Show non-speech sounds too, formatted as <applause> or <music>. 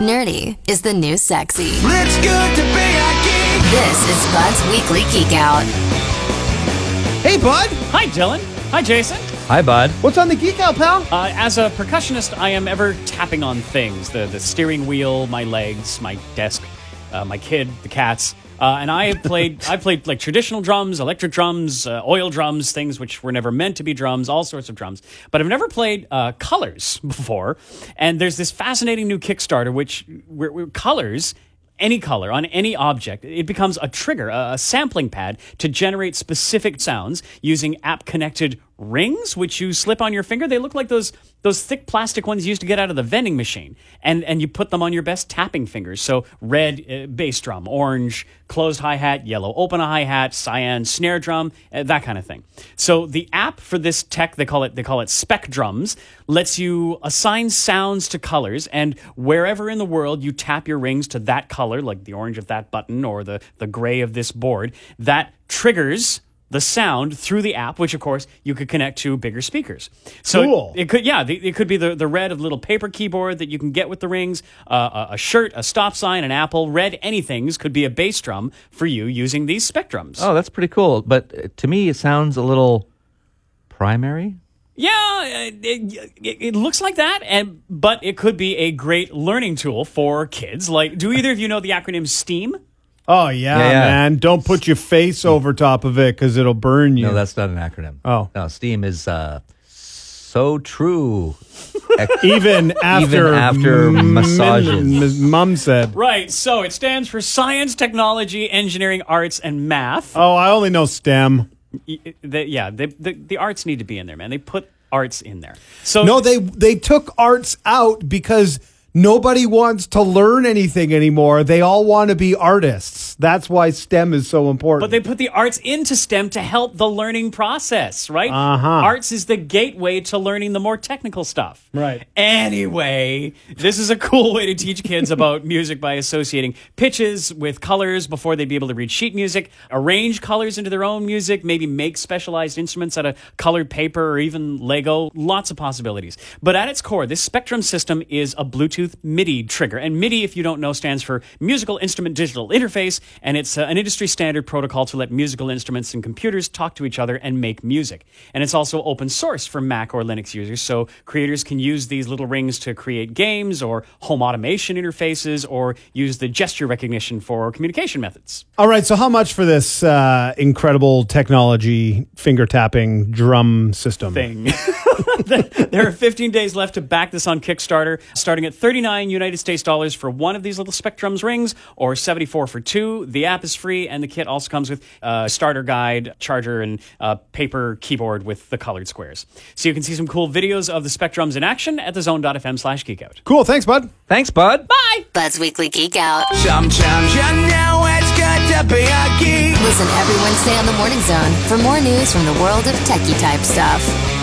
Nerdy is the new sexy. It's good to be a geek. This is Bud's Weekly Geek Out. Hey, bud. Hi, Dylan. Hi, Jason. Hi, bud. What's on the Geek Out, pal? Uh, as a percussionist, I am ever tapping on things the, the steering wheel, my legs, my desk, uh, my kid, the cats. Uh, and I played, <laughs> I played like traditional drums, electric drums, uh, oil drums, things which were never meant to be drums, all sorts of drums. But I've never played uh, colors <laughs> before. And there's this fascinating new Kickstarter, which where, where colors any color on any object, it becomes a trigger, a sampling pad to generate specific sounds using app connected rings, which you slip on your finger. They look like those those thick plastic ones you used to get out of the vending machine, and and you put them on your best tapping fingers. So red uh, bass drum, orange closed hi hat, yellow open a hi hat, cyan snare drum, uh, that kind of thing. So the app for this tech, they call it they call it Specdrums, lets you assign sounds to colors, and wherever in the world you tap your rings to that color, like the orange of that button or the the gray of this board, that triggers the sound through the app, which of course you could connect to bigger speakers. So Cool. it could, yeah, the, it could be the, the red of little paper keyboard that you can get with the rings, uh, a, a shirt, a stop sign, an apple, red anythings could be a bass drum for you using these Specdrums. Oh, that's pretty cool. But uh, to me, it sounds a little primary. Yeah, uh, it, it, it looks like that, and but it could be a great learning tool for kids. Like, do either of you know the acronym STEAM? Oh, yeah, Yeah, yeah. man. Don't put your face over top of it because it'll burn you. No, that's not an acronym. Oh. no. Steam is uh, so true. <laughs> even after, after m- massages. m- Mom said. Right. So it stands for Science, Technology, Engineering, Arts, and Math. Oh, I only know STEM. Y- the, yeah, they, the the arts need to be in there, man. They put arts in there. So No, they they took arts out because nobody wants to learn anything anymore. They all want to be artists. That's why STEM is so important. But they put the arts into STEM to help the learning process, right? Uh-huh. Arts is the gateway to learning the more technical stuff. Right. Anyway, this is a cool way to teach kids about <laughs> music by associating pitches with colors before they'd be able to read sheet music, arrange colors into their own music, maybe make specialized instruments out of colored paper or even Lego. Lots of possibilities. But at its core, this Spectrum system is a Bluetooth MIDI trigger. And MIDI, if you don't know, stands for Musical Instrument Digital Interface, and it's uh, an industry standard protocol to let musical instruments and computers talk to each other and make music. And it's also open source for Mac or Linux users, so creators can use these little rings to create games or home automation interfaces or use the gesture recognition for communication methods. all right. So how much for this uh, incredible technology finger tapping drum system? Thing. <laughs> there are 15 days left to back this on Kickstarter, starting at 39 United States dollars for one of these little Specdrums rings, or 74 for two. The app is free, and the kit also comes with a starter guide, charger, and a paper keyboard with the colored squares. So you can see some cool videos of the Specdrums in action at thezone.fm slash geekout. Cool. Thanks, bud. Thanks, bud. Bye! Bud's Weekly Geek Out. Sometimes you know it's good to be a geek. Listen every Wednesday on the Morning Zone for more news from the world of techie type stuff.